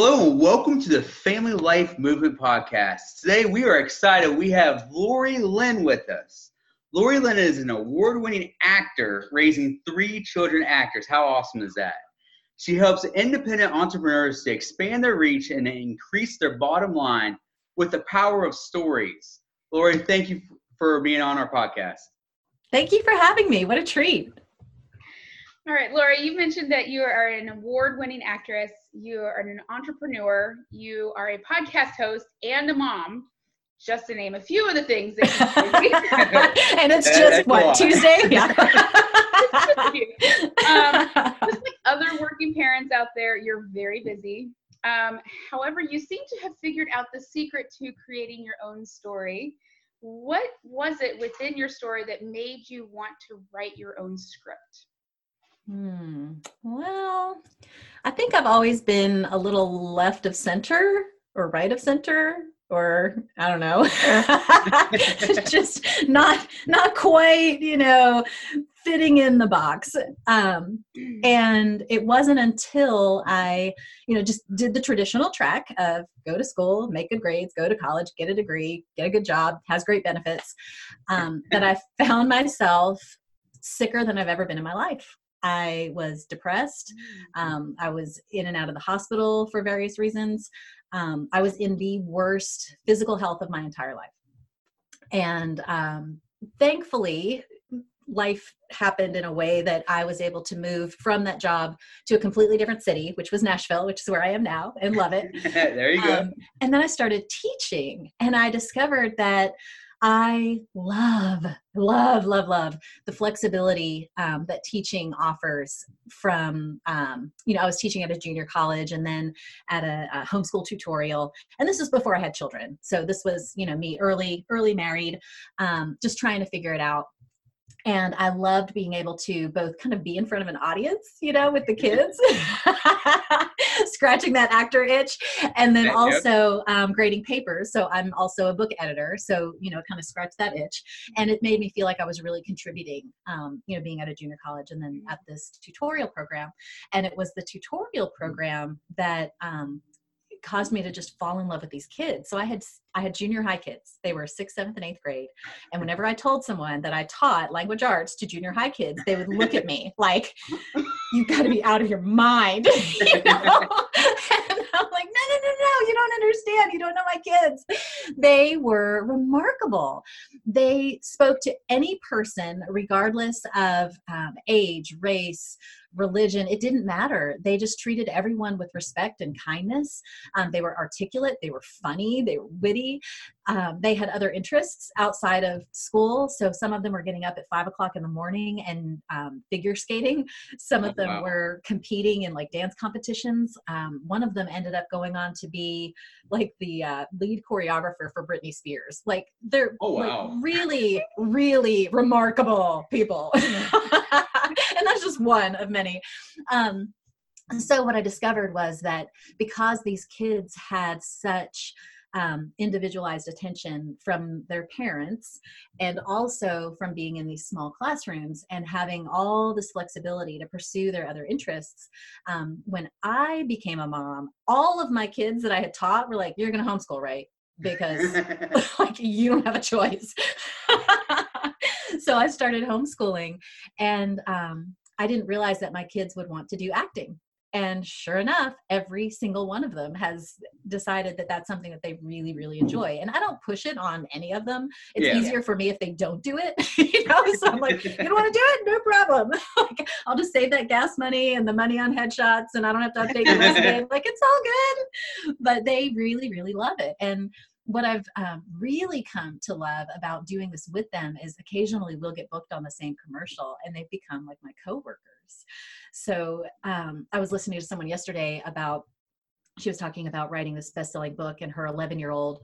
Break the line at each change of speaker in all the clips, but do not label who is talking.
Hello, and welcome to the Family Life Movement Podcast. Today we are excited. We have Lori Lynn with us. Lori Lynn is an award winning actor raising three children actors. How awesome is that? She helps independent entrepreneurs to expand their reach and increase their bottom line with the power of stories. Lori, thank you for being on our podcast.
Thank you for having me. What a treat.
All right, Laura, you mentioned that you are an award winning actress, you are an entrepreneur, you are a podcast host, and a mom, just to name a few of the things that
And it's just what, Tuesday? Yeah.
um, just like other working parents out there, you're very busy. Um, however, you seem to have figured out the secret to creating your own story. What was it within your story that made you want to write your own script?
Hmm. Well, I think I've always been a little left of center or right of center or I don't know. just not not quite, you know, fitting in the box. Um, and it wasn't until I, you know, just did the traditional track of go to school, make good grades, go to college, get a degree, get a good job, has great benefits, um, that I found myself sicker than I've ever been in my life. I was depressed. Mm. Um, I was in and out of the hospital for various reasons. Um, I was in the worst physical health of my entire life. And um, thankfully, life happened in a way that I was able to move from that job to a completely different city, which was Nashville, which is where I am now and love it.
there you go.
Um, and then I started teaching, and I discovered that I love, love, love, love the flexibility um, that teaching offers. From, um, you know, I was teaching at a junior college and then at a, a, homeschool tutorial, and this was before I had children. So this was, you know, me early, early married, um, just trying to figure it out and I loved being able to both kind of be in front of an audience, you know, with the kids, scratching that actor itch, and then also um, grading papers. So I'm also a book editor, so you know, kind of scratch that itch, and it made me feel like I was really contributing, um, you know, being at a junior college and then at this tutorial program, and it was the tutorial program that um, caused me to just fall in love with these kids. So I had I had junior high kids. They were sixth, seventh, and eighth grade. And whenever I told someone that I taught language arts to junior high kids, they would look at me like, "You've got to be out of your mind." you know? I'm like, no, no, no, no, you don't understand. You don't know my kids. They were remarkable. They spoke to any person, regardless of um, age, race, religion. It didn't matter. They just treated everyone with respect and kindness. Um, they were articulate. They were funny. They were witty. Um, they had other interests outside of school. So some of them were getting up at five o'clock in the morning and um, figure skating. Some of them wow. were competing in like dance competitions. Um, one of them ended up going on to be like the uh, lead choreographer for Britney Spears. Like they're oh, wow. like really, really remarkable people. and that's just one of many. Um, so what I discovered was that because these kids had such um, individualized attention from their parents and also from being in these small classrooms and having all this flexibility to pursue their other interests. Um, when I became a mom, all of my kids that I had taught were like, You're going to homeschool, right? Because like you don't have a choice. So I started homeschooling and um, I didn't realize that my kids would want to do acting. And sure enough every single one of them has decided that that's something that they really really enjoy. And i don't push it on any of them. It's yeah. easier for me if they don't do it you know? So i'm like you don't want to do it? No problem. Like, i'll just save that gas money and the money on headshots and i don't have to update my resume. Like it's all good. But they really really love it. And what I've um, really come to love about doing this with them is occasionally we'll get booked on the same commercial and they've become like my coworkers. so um, I was listening to someone yesterday about she was talking about writing this best-selling book and her 11 year old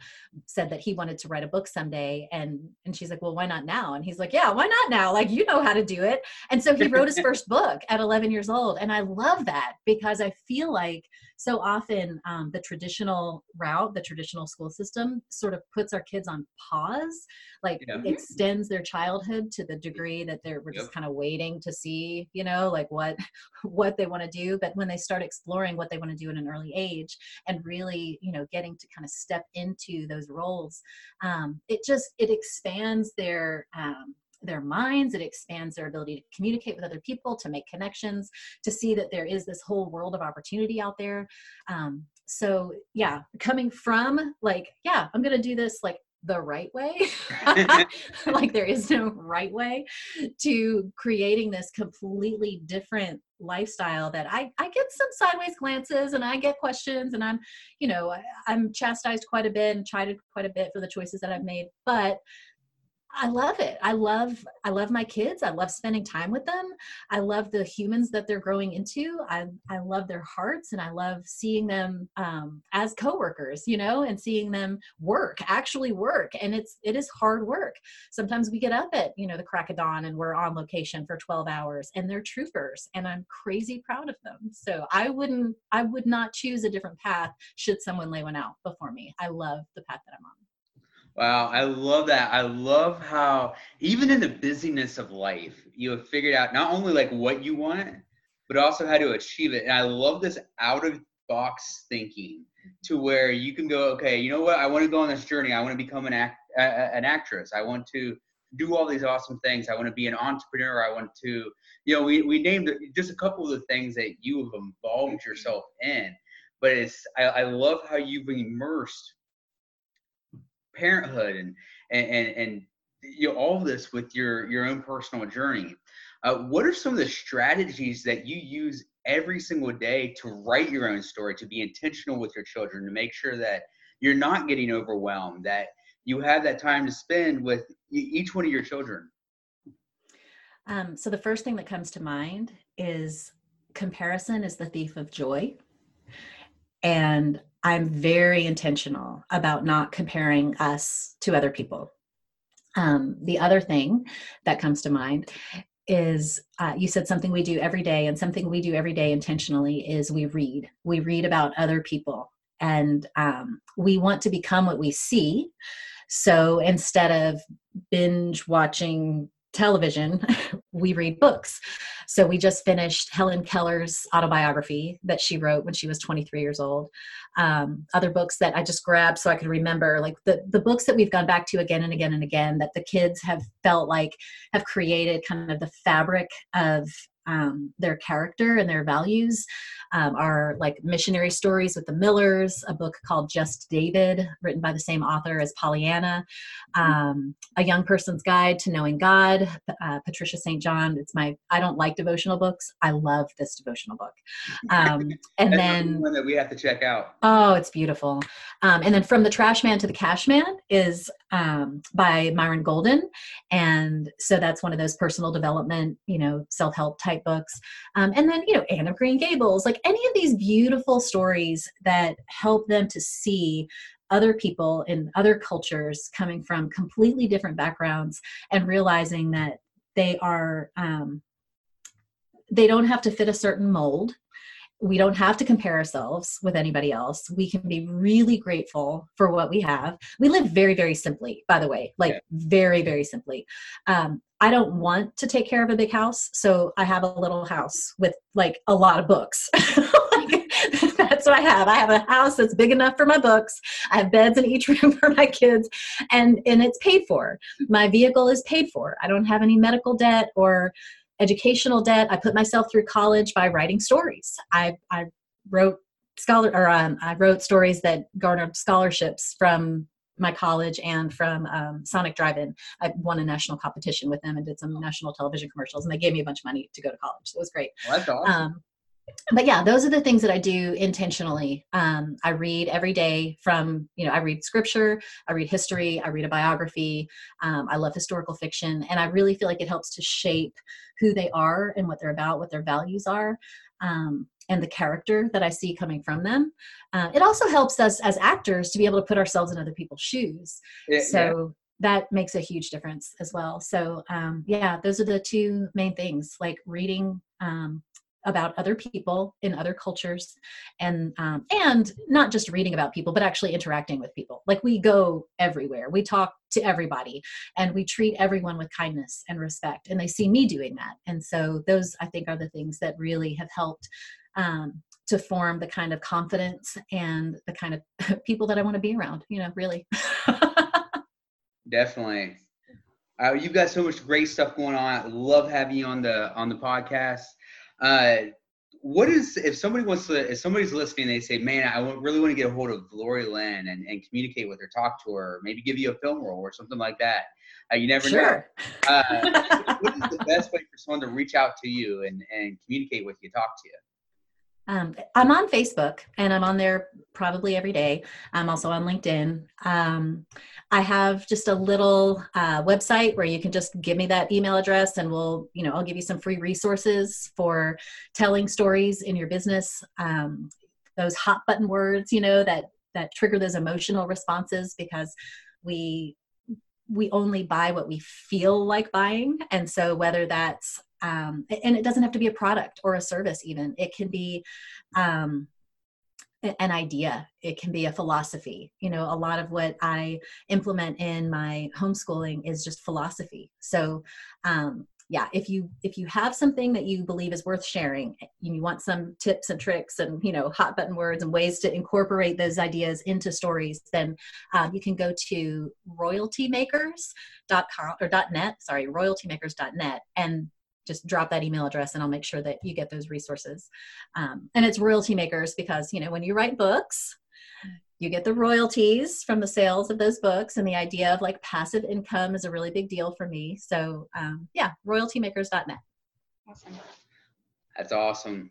said that he wanted to write a book someday and and she's like well why not now? And he's like yeah why not now? Like you know how to do it. And so he wrote his first book at 11 years old and i love that because i feel like so often um, the traditional route the traditional school system sort of puts our kids on pause like yeah. extends their childhood to the degree that they're we're yep. just kind of waiting to see you know like what what they want to do but when they start exploring what they want to do at an early age and really you know getting to kind of step into those roles um, it just it expands their um, their minds it expands their ability to communicate with other people to make connections to see that there is this whole world of opportunity out there um, so yeah coming from like yeah i'm gonna do this like the right way like there is no right way to creating this completely different lifestyle that I, I get some sideways glances and I get questions and I'm, you know, I, I'm chastised quite a bit and chided quite a bit for the choices that I've made. But I love it. I love I love my kids. I love spending time with them. I love the humans that they're growing into. I I love their hearts and I love seeing them um, as coworkers, you know, and seeing them work, actually work. And it's it is hard work. Sometimes we get up at you know the crack of dawn and we're on location for 12 hours, and they're troopers, and I'm crazy proud of them. So I wouldn't I would not choose a different path should someone lay one out before me. I love the path that I'm on.
Wow, I love that. I love how even in the busyness of life, you have figured out not only like what you want, but also how to achieve it. And I love this out of box thinking to where you can go, okay, you know what? I want to go on this journey. I want to become an act, uh, an actress. I want to do all these awesome things. I want to be an entrepreneur. I want to, you know, we, we named just a couple of the things that you have involved yourself in, but it's, I, I love how you've immersed parenthood and and and, and you know all this with your your own personal journey. Uh, what are some of the strategies that you use every single day to write your own story to be intentional with your children to make sure that you're not getting overwhelmed that you have that time to spend with each one of your children?
Um, so the first thing that comes to mind is comparison is the thief of joy and I'm very intentional about not comparing us to other people. Um, the other thing that comes to mind is uh, you said something we do every day, and something we do every day intentionally is we read. We read about other people, and um, we want to become what we see. So instead of binge watching television, we read books. So we just finished Helen Keller's autobiography that she wrote when she was 23 years old. Um, other books that I just grabbed so I could remember, like the, the books that we've gone back to again and again and again that the kids have felt like have created kind of the fabric of um, their character and their values um, are like missionary stories with the Millers, a book called Just David, written by the same author as Pollyanna, um, A Young Person's Guide to Knowing God, uh, Patricia St. John. It's my, I don't like devotional books. I love this devotional book. Um, and then
one that we have to check out.
Oh, it's beautiful. Um, and then From the Trash Man to the Cash Man is um, by Myron Golden. And so that's one of those personal development, you know, self help type books. Um, and then, you know, Anne of Green Gables, like any of these beautiful stories that help them to see other people in other cultures coming from completely different backgrounds and realizing that they are um, they don't have to fit a certain mold we don't have to compare ourselves with anybody else. We can be really grateful for what we have. We live very, very simply, by the way, like yeah. very, very simply. Um, I don't want to take care of a big house, so I have a little house with like a lot of books. that's what I have. I have a house that's big enough for my books. I have beds in each room for my kids, and and it's paid for. My vehicle is paid for. I don't have any medical debt or educational debt. I put myself through college by writing stories. I, I wrote scholar or um, I wrote stories that garnered scholarships from my college and from um, Sonic Drive-In. I won a national competition with them and did some national television commercials, and they gave me a bunch of money to go to college. So it was great.
Well, that's awesome. Um,
but yeah, those are the things that I do intentionally. Um, I read every day from, you know, I read scripture, I read history, I read a biography. Um, I love historical fiction, and I really feel like it helps to shape who they are and what they're about, what their values are. Um, and the character that I see coming from them. Uh, it also helps us as actors to be able to put ourselves in other people's shoes. Yeah, so yeah. that makes a huge difference as well. So um, yeah, those are the two main things like reading um, about other people in other cultures and um, and not just reading about people but actually interacting with people. Like we go everywhere. We talk to everybody and we treat everyone with kindness and respect and they see me doing that. And so those i think are the things that really have helped um, to form the kind of confidence and the kind of people that i want to be around you know really.
Definitely. Uh, you've got so much great stuff going on. I love having you on the on the podcast uh, what is if somebody wants to if somebody's listening they say man i really want to get a hold of lori lynn and, and communicate with her talk to her maybe give you a film role or something like that. Uh, you never sure. know uh, what is the best way for someone to reach out to you and, and communicate with you talk to you
um, I'm on Facebook and I'm on there probably every day. I'm also on LinkedIn. Um, I have just a little uh, website where you can just give me that email address and we'll, you know, I'll give you some free resources for telling stories in your business. Um, those hot button words, you know, that that trigger those emotional responses because we we only buy what we feel like buying and so whether that's um, and it doesn't have to be a product or a service even. It can be um, an idea. It can be a philosophy. You know a lot of what i implement in my homeschooling is just philosophy. So um, yeah if you if you have something that you believe is worth sharing and you want some tips and tricks and you know hot button words and ways to incorporate those ideas into stories then um, you can go to royaltymakers.com or .net sorry royaltymakers.net and just drop that email address and I'll make sure that you get those resources. Um, and it's royalty makers because, you know, when you write books, you get the royalties from the sales of those books and the idea of like passive income is a really big deal for me. So um, yeah, royaltymakers.net.
Awesome. That's awesome.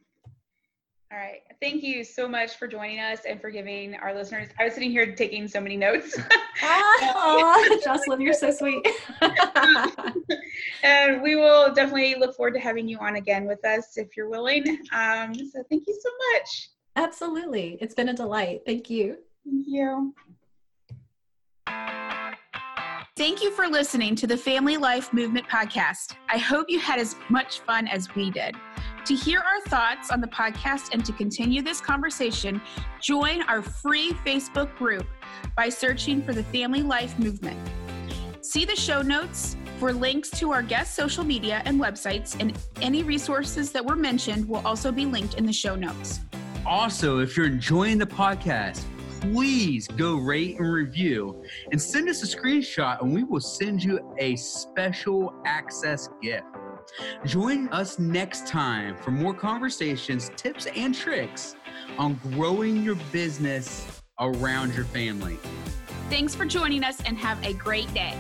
All right. Thank you so much for joining us and for giving our listeners. I was sitting here taking so many notes.
oh, Jocelyn, you're so sweet.
and we will definitely look forward to having you on again with us if you're willing. Um, so thank you so much.
Absolutely. It's been a delight. Thank you.
Thank you. Thank you for listening to the Family Life Movement podcast. I hope you had as much fun as we did. To hear our thoughts on the podcast and to continue this conversation, join our free Facebook group by searching for the Family Life Movement. See the show notes for links to our guest social media and websites, and any resources that were mentioned will also be linked in the show notes.
Also, if you're enjoying the podcast, please go rate and review and send us a screenshot, and we will send you a special access gift. Join us next time for more conversations, tips, and tricks on growing your business around your family.
Thanks for joining us and have a great day.